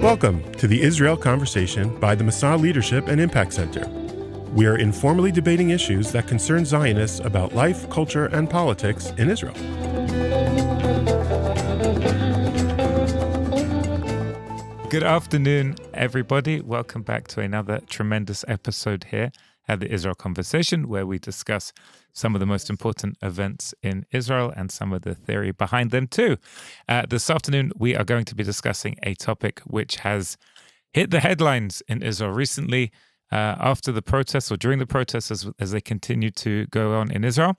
Welcome to the Israel Conversation by the Masa Leadership and Impact Center. We are informally debating issues that concern Zionists about life, culture, and politics in Israel. Good afternoon, everybody. Welcome back to another tremendous episode here at the Israel Conversation, where we discuss some of the most important events in Israel and some of the theory behind them, too. Uh, this afternoon, we are going to be discussing a topic which has hit the headlines in Israel recently uh, after the protests or during the protests as, as they continue to go on in Israel.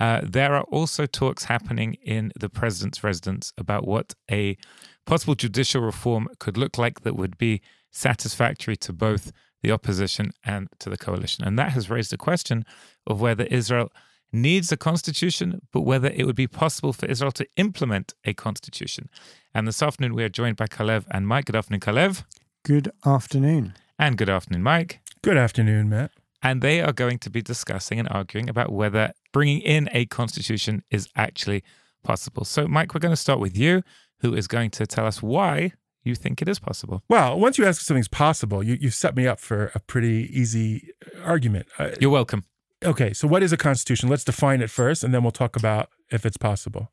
Uh, there are also talks happening in the president's residence about what a possible judicial reform could look like that would be satisfactory to both the opposition and to the coalition. And that has raised a question of whether Israel needs a constitution, but whether it would be possible for Israel to implement a constitution. And this afternoon, we are joined by Calev and Mike. Good afternoon, Calev. Good afternoon. And good afternoon, Mike. Good afternoon, Matt. And they are going to be discussing and arguing about whether bringing in a constitution is actually possible. So, Mike, we're going to start with you, who is going to tell us why you think it is possible. Well, once you ask if something's possible, you, you set me up for a pretty easy argument. Uh, You're welcome. okay, so what is a constitution? Let's define it first, and then we'll talk about if it's possible.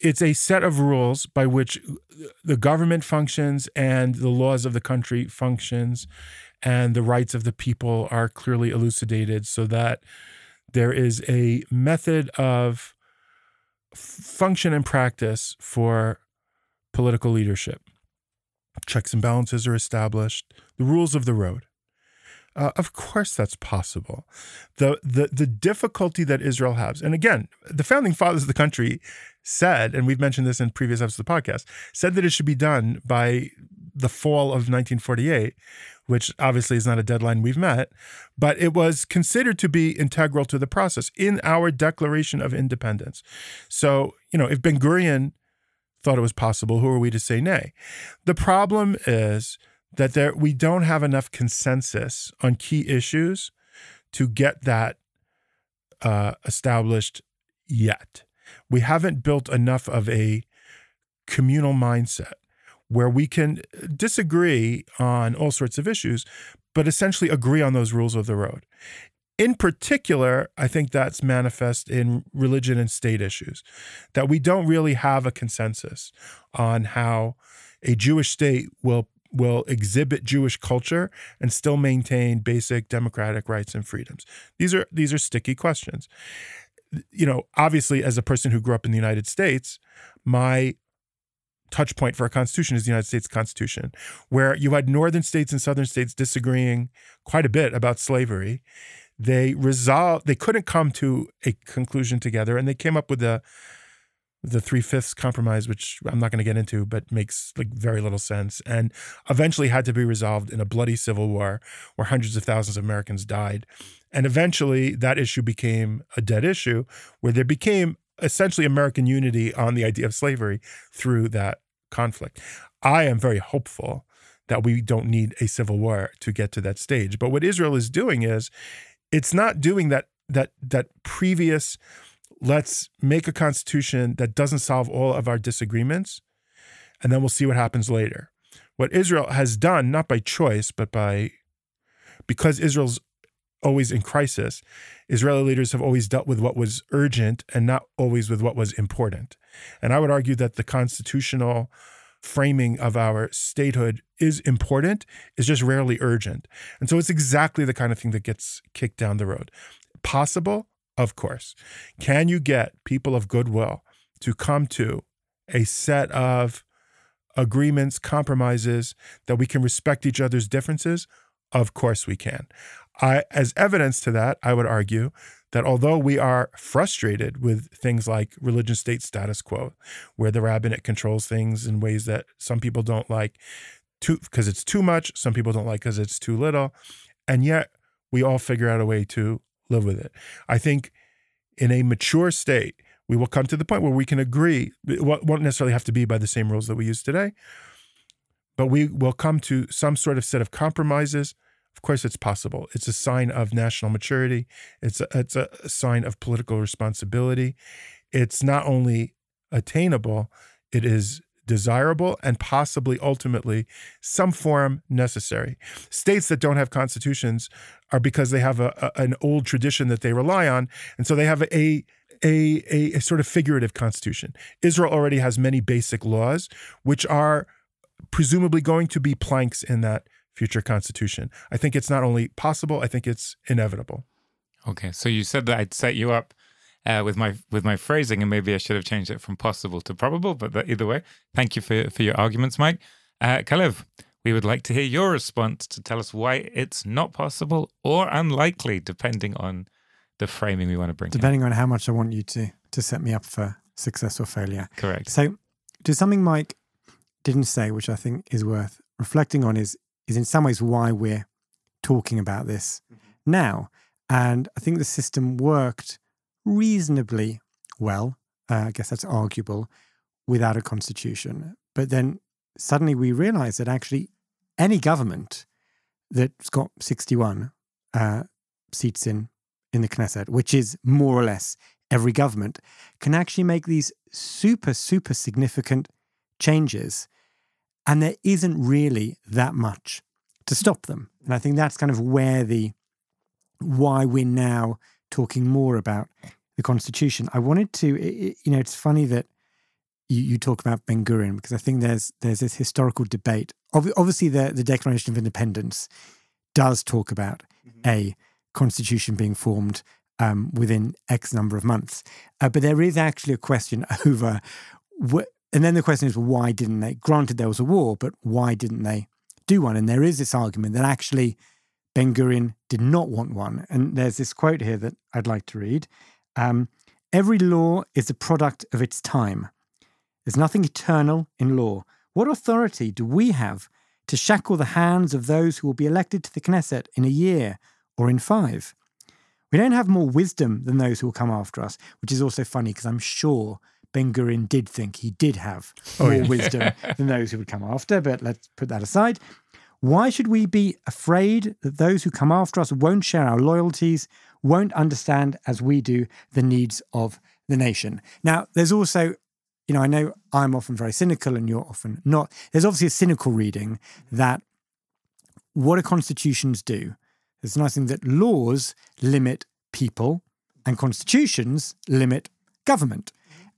It's a set of rules by which the government functions and the laws of the country functions and the rights of the people are clearly elucidated so that there is a method of function and practice for political leadership. Checks and balances are established, the rules of the road. Uh, of course, that's possible. The, the the difficulty that Israel has, and again, the founding fathers of the country said, and we've mentioned this in previous episodes of the podcast, said that it should be done by the fall of 1948, which obviously is not a deadline we've met, but it was considered to be integral to the process in our Declaration of Independence. So, you know, if Ben Gurion thought it was possible, who are we to say nay? The problem is that there we don't have enough consensus on key issues to get that uh, established yet. We haven't built enough of a communal mindset where we can disagree on all sorts of issues, but essentially agree on those rules of the road. In particular, I think that's manifest in religion and state issues, that we don't really have a consensus on how a Jewish state will will exhibit Jewish culture and still maintain basic democratic rights and freedoms. These are these are sticky questions. You know, obviously as a person who grew up in the United States, my touch point for a constitution is the United States Constitution, where you had northern states and southern states disagreeing quite a bit about slavery. They resolved they couldn't come to a conclusion together and they came up with the the three fifths compromise, which I'm not going to get into, but makes like very little sense, and eventually had to be resolved in a bloody civil war where hundreds of thousands of Americans died. And eventually that issue became a dead issue where there became essentially American unity on the idea of slavery through that conflict. I am very hopeful that we don't need a civil war to get to that stage. But what Israel is doing is it's not doing that that that previous let's make a constitution that doesn't solve all of our disagreements and then we'll see what happens later. What Israel has done not by choice but by because Israel's always in crisis, Israeli leaders have always dealt with what was urgent and not always with what was important. And I would argue that the constitutional framing of our statehood is important, is just rarely urgent. And so it's exactly the kind of thing that gets kicked down the road. Possible? Of course. Can you get people of goodwill to come to a set of agreements, compromises that we can respect each other's differences? Of course we can. I, as evidence to that, I would argue that although we are frustrated with things like religion state status quo, where the rabbinate controls things in ways that some people don't like because it's too much, some people don't like because it's too little, and yet we all figure out a way to live with it. I think in a mature state, we will come to the point where we can agree. It won't necessarily have to be by the same rules that we use today, but we will come to some sort of set of compromises of course, it's possible. It's a sign of national maturity. It's a, it's a sign of political responsibility. It's not only attainable, it is desirable and possibly ultimately some form necessary. States that don't have constitutions are because they have a, a, an old tradition that they rely on, and so they have a a, a, a sort of figurative constitution. Israel already has many basic laws, which are presumably going to be planks in that future constitution. I think it's not only possible, I think it's inevitable. Okay, so you said that I'd set you up uh, with my with my phrasing, and maybe I should have changed it from possible to probable. But that, either way, thank you for for your arguments, Mike. Uh, Calev, we would like to hear your response to tell us why it's not possible or unlikely, depending on the framing we want to bring. Depending in. on how much I want you to to set me up for success or failure. Correct. So, to something Mike didn't say, which I think is worth reflecting on, is is in some ways why we're talking about this mm-hmm. now. And I think the system worked reasonably well. Uh, I guess that's arguable without a constitution. But then suddenly we realize that actually any government that's got 61 uh, seats in in the Knesset, which is more or less every government, can actually make these super, super significant changes. And there isn't really that much to stop them. And I think that's kind of where the why we're now talking more about the Constitution. I wanted to, it, you know, it's funny that you, you talk about Ben Gurion because I think there's there's this historical debate. Obviously, the the Declaration of Independence does talk about mm-hmm. a constitution being formed um, within X number of months, uh, but there is actually a question over. Wh- and then the question is, well, why didn't they? Granted, there was a war, but why didn't they do one? And there is this argument that actually Ben Gurion did not want one. And there's this quote here that I'd like to read. Um, Every law is a product of its time. There's nothing eternal in law. What authority do we have to shackle the hands of those who will be elected to the Knesset in a year or in five? We don't have more wisdom than those who will come after us, which is also funny because I'm sure Ben Gurion did think he did have oh, more yeah. wisdom than those who would come after, but let's put that aside. Why should we be afraid that those who come after us won't share our loyalties, won't understand as we do the needs of the nation? Now, there's also, you know, I know I'm often very cynical and you're often not. There's obviously a cynical reading that what do constitutions do? There's a nice thing that laws limit people and constitutions limit government.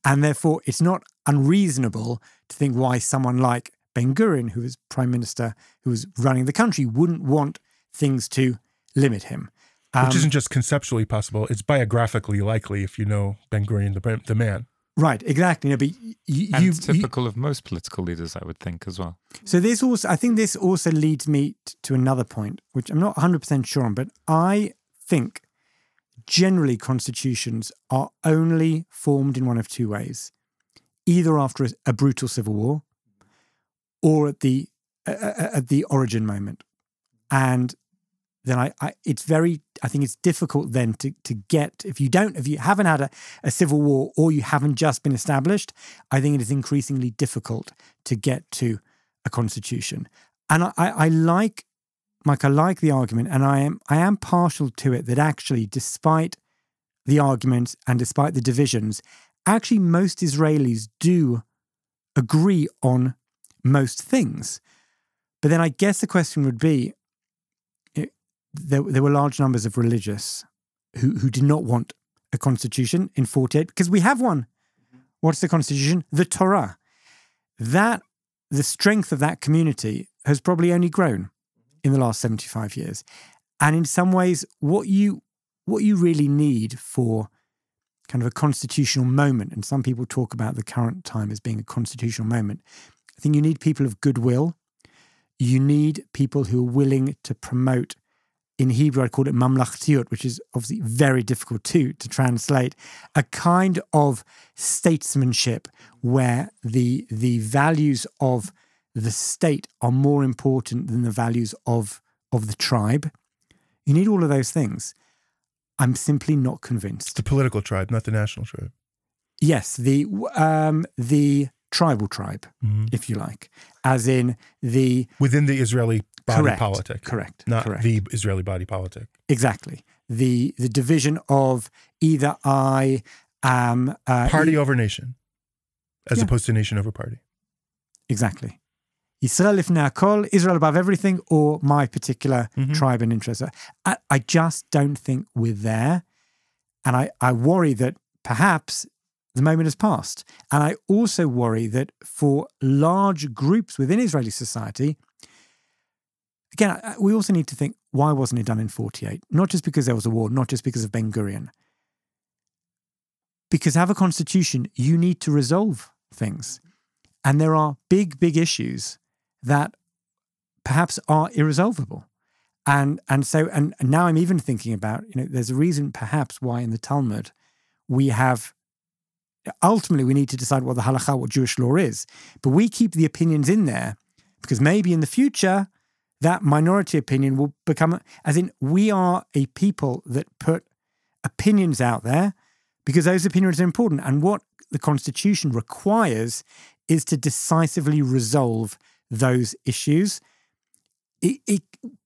And therefore, it's not unreasonable to think why someone like Ben Gurion, who was prime minister, who was running the country, wouldn't want things to limit him. Um, Which isn't just conceptually possible; it's biographically likely if you know Ben Gurion, the, the man. Right, exactly. No, but you, and you, typical you, of most political leaders, I would think, as well. So this also, I think, this also leads me to another point, which I'm not 100 percent sure on, but I think generally constitutions are only formed in one of two ways: either after a, a brutal civil war, or at the uh, at the origin moment, and then I, I, it's very I think it's difficult then to to get if you don't if you haven't had a, a civil war or you haven't just been established, I think it is increasingly difficult to get to a constitution. And I, I like Mike, I like the argument, and I am I am partial to it that actually, despite the arguments and despite the divisions, actually most Israelis do agree on most things. But then I guess the question would be it, there, there were large numbers of religious who, who did not want a constitution in 48 because we have one. Mm-hmm. What's the constitution? The Torah. That the strength of that community has probably only grown in the last 75 years. And in some ways, what you what you really need for kind of a constitutional moment, and some people talk about the current time as being a constitutional moment, I think you need people of goodwill. You need people who are willing to promote. In Hebrew, I'd call it mamlachtiyut, which is obviously very difficult to to translate. A kind of statesmanship where the the values of the state are more important than the values of of the tribe. You need all of those things. I'm simply not convinced. The political tribe, not the national tribe. Yes, the um, the tribal tribe, mm-hmm. if you like, as in the within the Israeli body correct, politic, correct, not correct. the Israeli body politic. Exactly the the division of either I am uh, party e- over nation, as yeah. opposed to nation over party. Exactly. Israel lifnei hakol, Israel above everything, or my particular Mhm. tribe and interest. I, I just don't think we're there. And I, I worry that perhaps the moment has passed. And I also worry that for large groups within Israeli society, again, we also need to think why wasn't it done in 48? Not just because there was a war, not just because of Ben Gurion. Because have a constitution, you need to resolve things. And there are big, big issues that perhaps are irresolvable. And and so and now I'm even thinking about, you know, there's a reason perhaps why in the Talmud we have ultimately we need to decide what the halakha, what Jewish law is. But we keep the opinions in there because maybe in the future that minority opinion will become as in we are a people that put opinions out there because those opinions are important. And what the Constitution requires is to decisively resolve those issues. It, it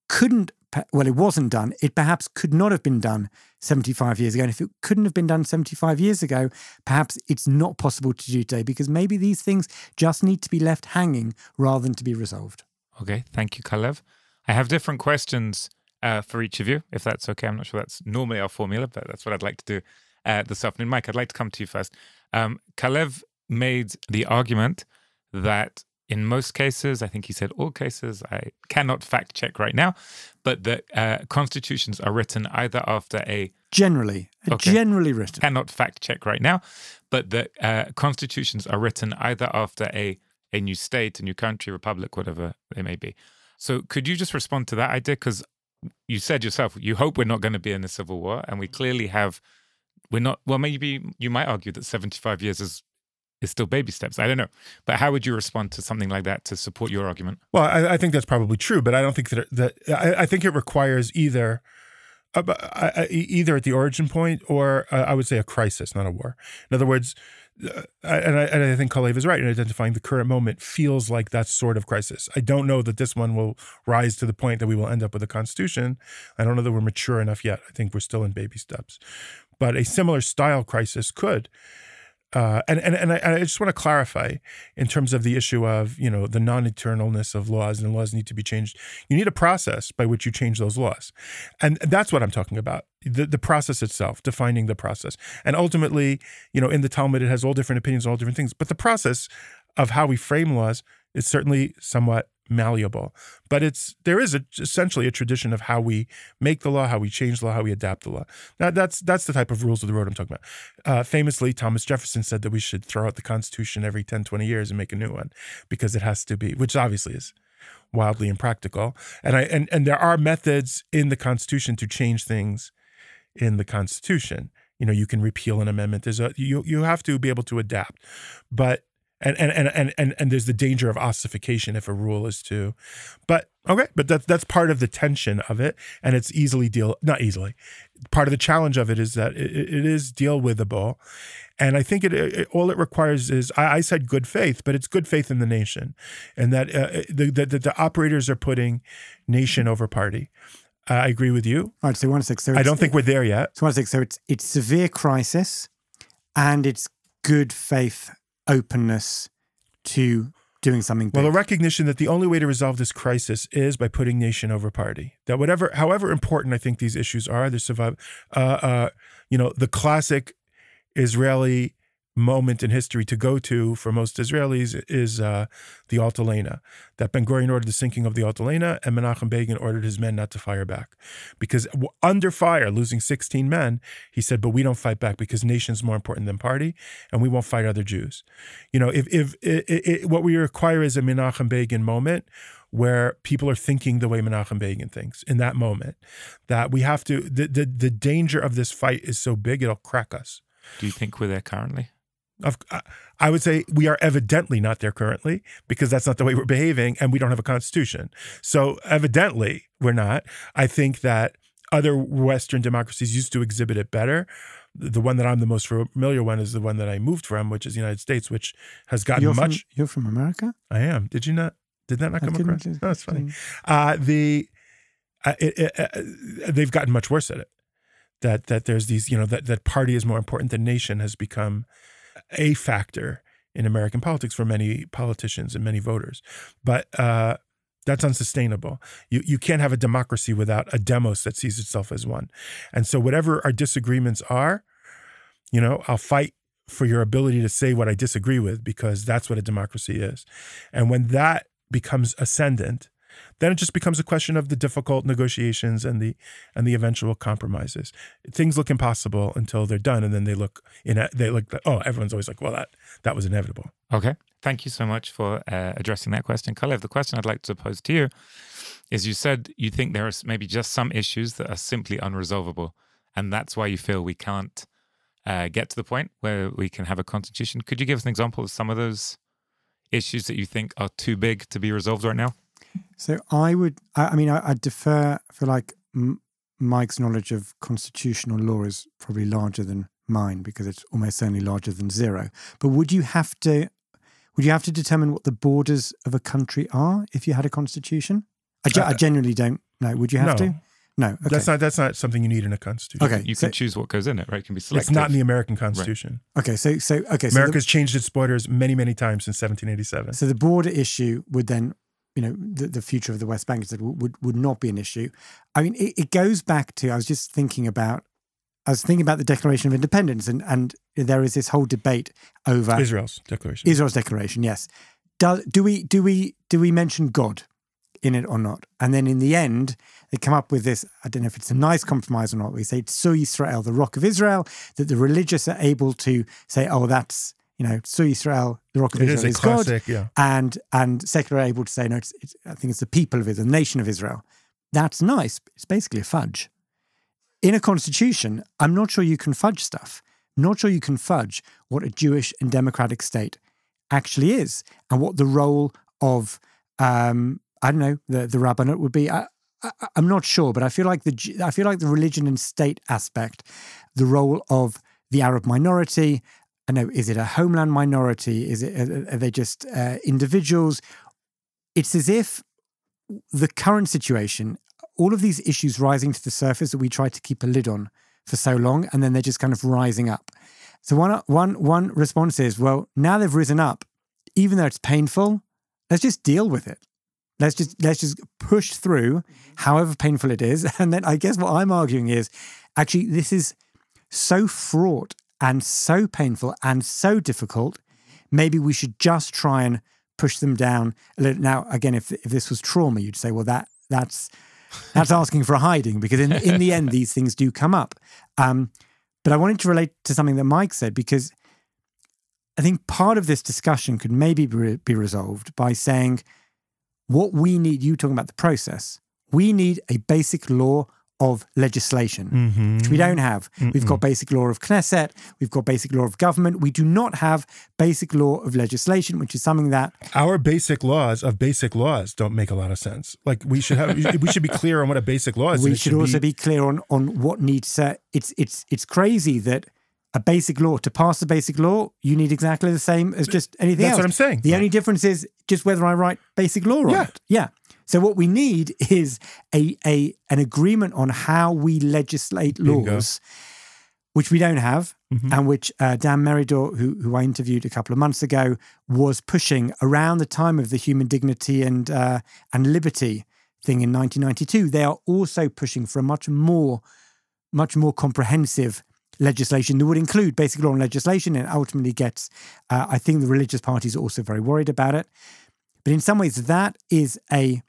couldn't, well, it wasn't done. It perhaps could not have been done 75 years ago. And if it couldn't have been done 75 years ago, perhaps it's not possible to do today because maybe these things just need to be left hanging rather than to be resolved. Okay, thank you, Calev. I have different questions uh, for each of you, if that's okay. I'm not sure that's normally our formula, but that's what I'd like to do uh, this afternoon. Mike, I'd like to come to you first. Um, Calev made the argument that in most cases, I think he said all cases, I cannot fact check right now, but that uh, constitutions are written either after a Generally, Okay. generally written. cannot fact check right now, but that uh, constitutions are written either after a a new state, a new country, republic, whatever they may be. So, could you just respond to that idea? Because you said yourself, you hope we're not going to be in a civil war, and we clearly have. We're not. Well, maybe you might argue that seventy-five years is is still baby steps. I don't know, but how would you respond to something like that to support your argument? Well, I, I think that's probably true, but I don't think that that I, I think it requires either. Uh, either at the origin point or uh, I would say a crisis, not a war. In other words, uh, and I, and I think Calev is right in identifying the current moment feels like that sort of crisis. I don't know that this one will rise to the point that we will end up with a constitution. I don't know that we're mature enough yet. I think we're still in baby steps. But a similar style crisis could. Uh, and and and I, I just want to clarify in terms of the issue of you know the non-eternalness of laws and laws need to be changed. You need a process by which you change those laws, and that's what I'm talking about. The the process itself, defining the process, and ultimately, you know, in the Talmud it has all different opinions, all different things. But the process of how we frame laws is certainly somewhat malleable. But it's there is a, essentially a tradition of how we make the law, how we change the law, how we adapt the law. Now that's that's the type of rules of the road I'm talking about. Uh, famously, Thomas Jefferson said that we should throw out the Constitution every 10, 20 years and make a new one because it has to be, which obviously is wildly impractical. And I and, and there are methods in the Constitution to change things in the Constitution. You know, you can repeal an amendment. There's a you you have to be able to adapt. But and and and and and, and there's the danger of ossification if a rule is too but okay but that's that's part of the tension of it and it's easily deal not easily part of the challenge of it is that it, it is deal withable and i think it, it all it requires is I, I said good faith but it's good faith in the nation and that uh, the, the, the operators are putting nation over party uh, i agree with you All right, so one sec. So i don't think we're there yet So one sec. So it's it's severe crisis, and it's good faith openness to doing something big. Well, a recognition that the only way to resolve this crisis is by putting nation over party. That whatever, however important I think these issues are, they survive. Uh, uh, you know, the classic Israeli moment in history to go to for most Israelis is uh, the Altalena. That Ben Gurion ordered the sinking of the Altalena, and Menachem Begin ordered his men not to fire back, because under fire, losing 16 men, he said, "But we don't fight back because nation's more important than party, and we won't fight other Jews." You know, if if it, it, what we require is a Menachem Begin moment where people are thinking the way Menachem Begin thinks in that moment, that we have to. The the, the danger of this fight is so big it'll crack us. Do you think we're there currently? Of, I- I would say we are evidently not there currently because that's not the way we're behaving, and we don't have a constitution. So evidently we're not. I think that other Western democracies used to exhibit it better. The one that I'm the most familiar one is the one that I moved from, which is the United States, which has gotten you're much. from you're from America. I am. Did you not? Did that not come across? just- that's funny. Uh, the uh, it, it, uh, they've gotten much worse at it. That that there's these you know that that party is more important than nation has become a factor in American politics for many politicians and many voters. But uh, that's unsustainable. You you can't have a democracy without a demos that sees itself as one. And so whatever our disagreements are, you know, I'll fight for your ability to say what I disagree with because that's what a democracy is. And when that becomes ascendant, then it just becomes a question of the difficult negotiations and the and the eventual compromises. Things look impossible until they're done, and then they look in. They look. Oh, everyone's always like, well, that that was inevitable. Okay, thank you so much for uh, addressing that question, Calev. The question I'd like to pose to you is: you said you think there are maybe just some issues that are simply unresolvable, and that's why you feel we can't uh, get to the point where we can have a constitution. Could you give us an example of some of those issues that you think are too big to be resolved right now? So I would, I, I mean, I, I defer. I feel like M- Mike's knowledge of constitutional law is probably larger than mine because it's almost certainly larger than zero. But would you have to, would you have to determine what the borders of a country are if you had a constitution? I, ge- I Uh, genuinely don't know. Would you have no. to? No. Okay. That's not that's not something you need in a constitution. Okay. You so- can choose what goes in it, right? It can be selective. It's not in the American Constitution. okay. So, so okay. So the- America's changed its borders many, many times since 1787. So the border issue would then, you know, the, the future of the West Bank said would would not be an issue. I mean, it, it goes back to I was just thinking about, I was thinking about the Declaration of Independence, and and there is this whole debate over Israel's declaration. Israel's declaration. Yes, do do we do we do we mention God in it or not? And then in the end, they come up with this. I don't know if it's a nice compromise or not. We say So Israel, the Rock of Israel, that the religious are able to say, oh, that's you know So Israel, the Rock of it Israel is is God yeah. and and secular are able to say no it's, it's, i think it's the people of israel the nation of israel. That's nice it's basically a fudge. In a constitution i'm not sure you can fudge stuff. Not sure you can fudge what a jewish and democratic state actually is and what the role of um i don't know the the rabbinate would be. I, I, i'm not sure but i feel like the i feel like the religion and state aspect the role of the arab minority I know, is it a homeland minority? Is it are, they just uh, individuals? It's as if the current situation, all of these issues rising to the surface that we tried to keep a lid on for so long, and then they're just kind of rising up. So one one one response is, well, now they've risen up, even though it's painful, let's just deal with it. Let's just let's just push through, however painful it is. And then I guess what I'm arguing is, actually, this is so fraught and so painful and so difficult, maybe we should just try and push them down a little. Now, again, if if this was trauma, you'd say, well, that that's that's asking for a hiding because in in the end, these things do come up. Um, but I wanted to relate to something that Mike said because I think part of this discussion could maybe be, be resolved by saying what we need. You talking about the process? We need a basic law of legislation Mm-hmm. which we don't have. We've got basic law of Knesset, we've got basic law of government. We do not have basic law of legislation, which is something that Our basic laws of basic laws don't make a lot of sense. Like we should have, we should be clear on what a basic law is. we it should also be, clear on on what needs. Uh, it's it's it's crazy that a basic law to pass a basic law, you need exactly the same as just anything That's else. what I'm saying. The only difference is just whether I write basic law on Yeah. it. Yeah. So what we need is a a an agreement on how we legislate Bingo. laws, which we don't have, Mhm. and which uh, Dan Meridor, who who I interviewed a couple of months ago, was pushing around the time of the human dignity and uh, and liberty thing in 1992. They are also pushing for a much more much more comprehensive legislation that would include basic law and legislation and ultimately gets uh, i think the religious parties are also very worried about it but in some ways that is a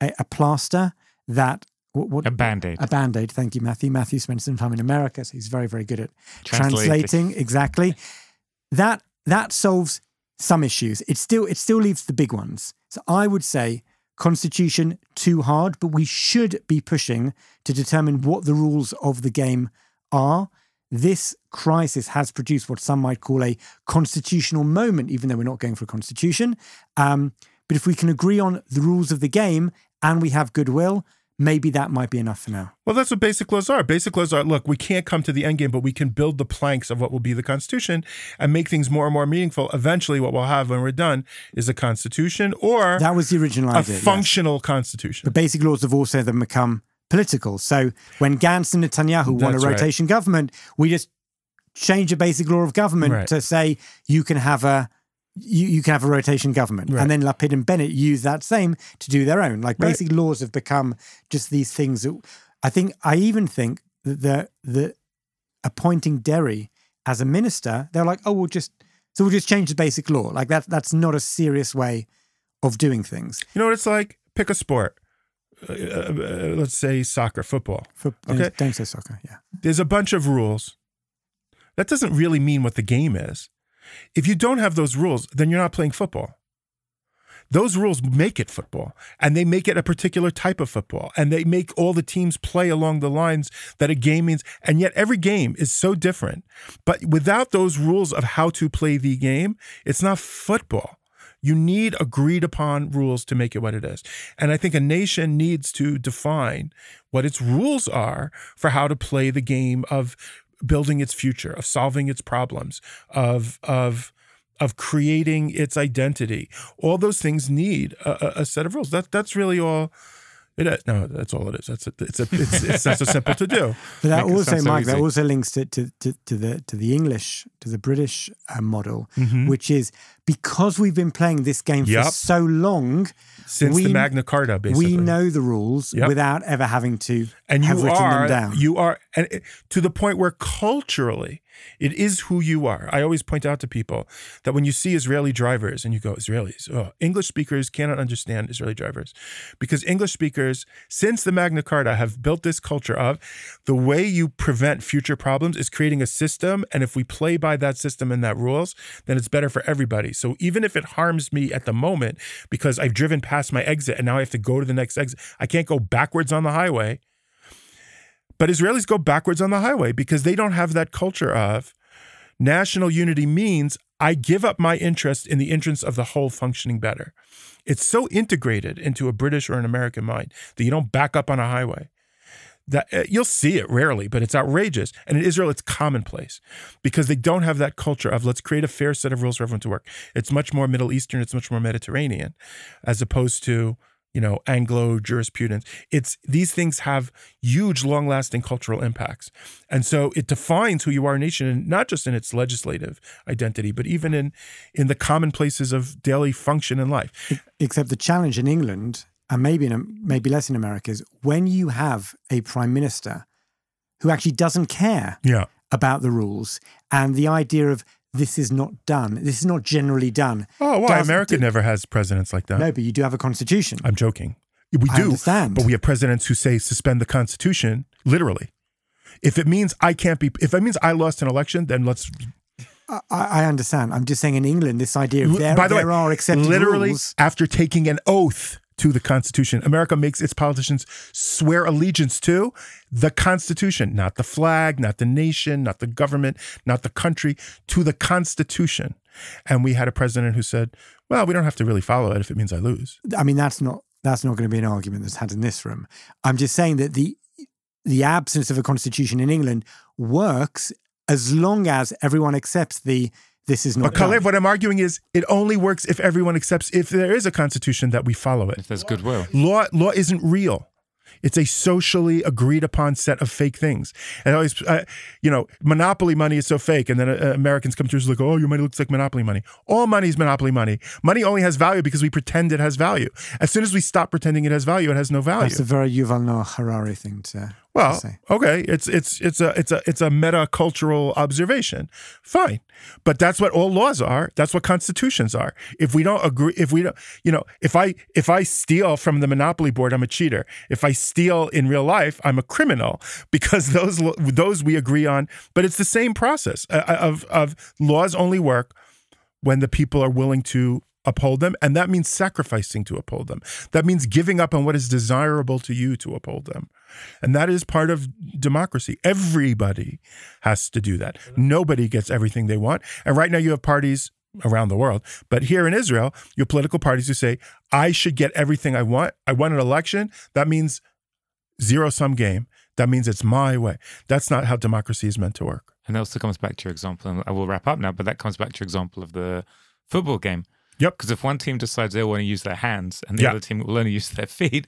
a, a plaster that what, what A band-aid. a band-aid. Thank you matthew. Matthew spent some time in america so he's very very good at Translating. translating. Exactly. That that solves some issues. It still it still leaves the big ones. So i would say constitution too hard but we should be pushing to determine what the rules of the game are. This crisis has produced what some might call a constitutional moment even though we're not going for a constitution. Um, but if we can agree on the rules of the game and we have goodwill maybe that might be enough for now Well, that's what basic laws are. Basic laws are look, we can't come to the end game, but we can build the planks of what will be the Constitution and make things more and more meaningful. Eventually, what we'll have when we're done is a Constitution or that was the original a idea yes. functional Constitution. But basic laws have also then become political. So when Gantz and Netanyahu want a That's right. rotation government, we just change the basic law of government Right. to say you can have a you, you can have a rotation government. Right. And then Lapid and Bennett use that same to do their own. Like Right. basic laws have become just these things that I think, I even think that the, the appointing Deri as a minister, they're like, oh, we'll just, so we'll just change the basic law. Like that, that's not a serious way of doing things. You know what it's like? Pick a sport. Uh, uh, let's say soccer, football. Okay. Don't say soccer. Yeah. There's a bunch of rules. That doesn't really mean what the game is. If you don't have those rules, then you're not playing football. Those rules make it football, and they make it a particular type of football, and they make all the teams play along the lines that a game means. And yet, every game is so different. But without those rules of how to play the game, it's not football. You need agreed upon rules to make it what it is. And I think a nation needs to define what its rules are for how to play the game of building its future, of solving its problems, of of of creating its identity. All those things need a, a- a set of rules. That that's really all. It is. No, that's all it is. That's a, it's a it's, it's not so simple to do. But that Make also, so Mike, that also links to, to, to, to the to the English, to the British uh, model, Mhm. which is because we've been playing this game for so long, Since the we- Magna Carta, basically, we know the rules Yep. without ever having to and have written are them down. you are and it- to the point where culturally it is who you are. I always point out to people that when you see israeli drivers and you go israelis oh, english speakers cannot understand israeli drivers. Because english speakers since the magna carta have built this culture of the way you prevent future problems is creating a system and if we play by that system and that rules then it's better for everybody so even if it harms me at the moment because i've driven past my exit and now i have to go to the next exit i can't go backwards on the highway but Israelis go backwards on the highway because they don't have that culture of national unity means I give up my interest in the interest of the whole functioning better. It's so integrated into a British or an American mind that you don't back up on a highway. That uh, you'll see it rarely, but it's outrageous. And in Israel, it's commonplace because they don't have that culture of let's create a fair set of rules for everyone to work. It's much more Middle Eastern, it's much more Mediterranean, as opposed to you know Anglo jurisprudence. It's these things have huge, long-lasting cultural impacts, and so it defines who you are a nation, and not just in its legislative identity, but even in in the commonplaces of daily function in life. Except the challenge in England, and maybe in, maybe less in America, is when you have a prime minister who actually doesn't care Yeah, about the rules and the idea of this is not done, this is not generally done. Oh, why? Doesn't America do- never has presidents like that. No, but you do have a constitution. I'm joking. We I do, understand. but we have presidents who say suspend the Constitution literally. If it means I can't be, if it means I lost an election, then let's. I, I understand. I'm just saying in England, this idea of there, By the there way, are accepted literally rules. after taking an oath to the Constitution, America makes its politicians swear allegiance to the Constitution, not the flag, not the nation, not the government, not the country, to the Constitution. And we had a president who said, "Well, we don't have to really follow it if it means I lose." I mean, that's not that's not going to be an argument that's had in this room. I'm just saying that the the absence of a constitution in England works as long as everyone accepts the this is not. But Calev, what I'm arguing is it only works if everyone accepts if there is a constitution that we follow it. If there's goodwill. Law law isn't real. It's a socially agreed upon set of fake things. And I always, uh, you know, monopoly money is so fake. And then uh, Americans come to us like, oh, your money looks like monopoly money. All money is monopoly money. Money only has value because we pretend it has value. As soon as we stop pretending it has value, it has no value. That's a very Yuval Noah Harari thing to, Well, okay, it's it's it's a it's a it's a meta cultural observation. Fine, but that's what all laws are. That's what constitutions are. If we don't agree, if we don't, you know, if I if I steal from the monopoly board, I'm a cheater. If I steal in real life, I'm a criminal because those those we agree on. But it's the same process uh, of of laws only work when the people are willing to uphold them and that means sacrificing to uphold them. That means giving up on what is desirable to you to uphold them. And that is part of democracy. Everybody has to do that. Nobody gets everything they want. And right now you have parties around the world but here in Israel you have political parties who say I should get everything I want. I want an election. That means zero sum game. That means it's my way. That's not how democracy is meant to work. And that also comes back to your example, and I will wrap up now, but that comes back to your example of the football game. Yep. Because if one team decides they want to use their hands and the Yeah. other team will only use their feet,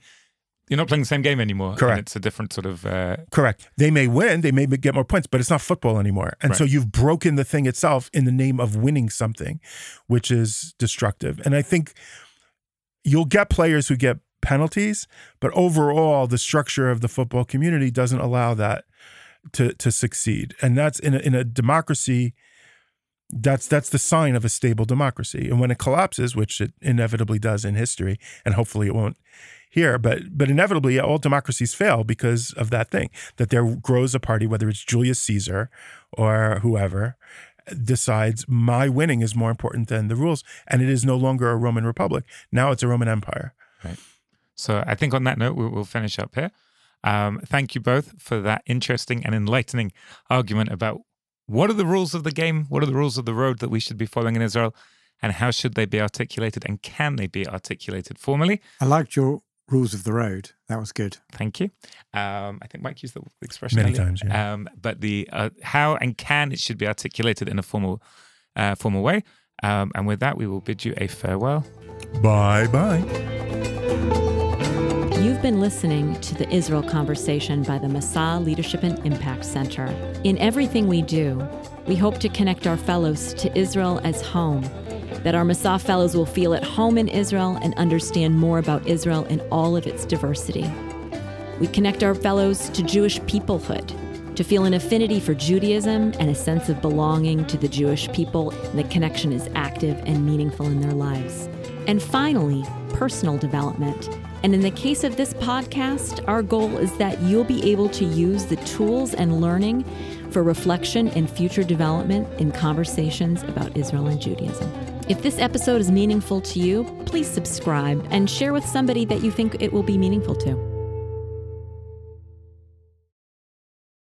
you're not playing the same game anymore. and Correct. it's a different sort of. Uh, Correct. They may win, they may get more points, but it's not football anymore. And so you've broken the thing itself in the name of winning something, which is destructive. And I think you'll get players who get penalties, but overall, the structure of the football community doesn't allow that to to succeed. And that's in a, in a democracy. That's that's the sign of a stable democracy. And when it collapses, which it inevitably does in history, and hopefully it won't here, but but inevitably all democracies fail because of that thing that there grows a party, whether it's Julius Caesar or whoever, decides my winning is more important than the rules, and it is no longer a Roman Republic. Now it's a Roman Empire. Right. So I think on that note, we'll, finish up here. Um, thank you both for that interesting and enlightening argument about what are the rules of the game, what are the rules of the road that we should be following in Israel, and how should they be articulated, and can they be articulated formally? I liked your rules of the road. That was good. Thank you. Um, I think Mike used the expression Many earlier. times, yeah. Um, but the uh, how and can it should be articulated in a formal, uh, formal way. Um, and with that, we will bid you a farewell. Bye bye. You've been listening to the Israel Conversation by the Masa Leadership and Impact Center. In everything we do, we hope to connect our fellows to Israel as home, that our Masa fellows will feel at home in Israel and understand more about Israel in all of its diversity. We connect our fellows to Jewish peoplehood, to feel an affinity for Judaism and a sense of belonging to the Jewish people, and the connection is active and meaningful in their lives. And finally, personal development. And in the case of this podcast, our goal is that you'll be able to use the tools and learning for reflection and future development in conversations about Israel and Judaism. If this episode is meaningful to you, please subscribe and share with somebody that you think it will be meaningful to.